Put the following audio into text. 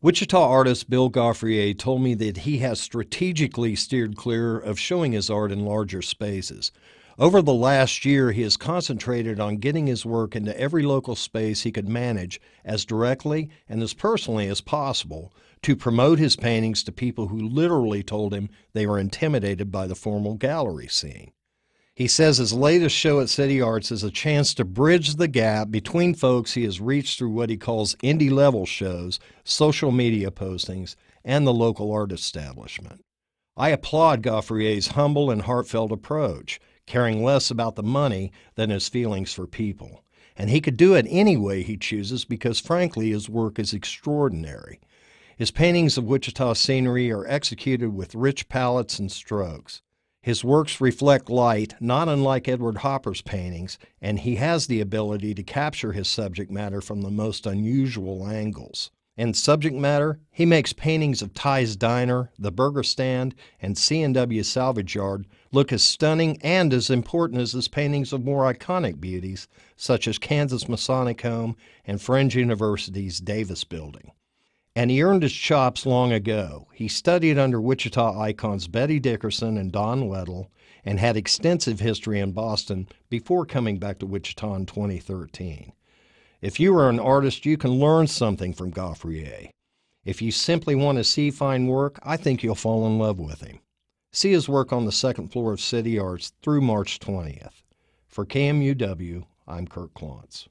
Wichita artist Bill Gaufrier told me that he has strategically steered clear of showing his art in larger spaces. Over the last year, he has concentrated on getting his work into every local space he could manage as directly and as personally as possible to promote his paintings to people who literally told him they were intimidated by the formal gallery scene. He says his latest show at City Arts is a chance to bridge the gap between folks he has reached through what he calls indie level shows, social media postings, and the local art establishment. I applaud Gaufrier's humble and heartfelt approach, caring less about the money than his feelings for people. And he could do it any way he chooses because, frankly, his work is extraordinary. His paintings of Wichita scenery are executed with rich palettes and strokes. His works reflect light, not unlike Edward Hopper's paintings, and he has the ability to capture his subject matter from the most unusual angles. In subject matter, he makes paintings of Ty's Diner, the Burger Stand, and C&W Salvage Yard look as stunning and as important as his paintings of more iconic beauties, such as Kansas Masonic Home and Friends University's Davis Building and he earned his chops long ago. He studied under Wichita icons Betty Dickerson and Don Weddle and had extensive history in Boston before coming back to Wichita in 2013. If you are an artist, you can learn something from Gaufrier. If you simply want to see fine work, I think you'll fall in love with him. See his work on the second floor of City Arts through March 20th. For KMUW, I'm Kirk Klontz.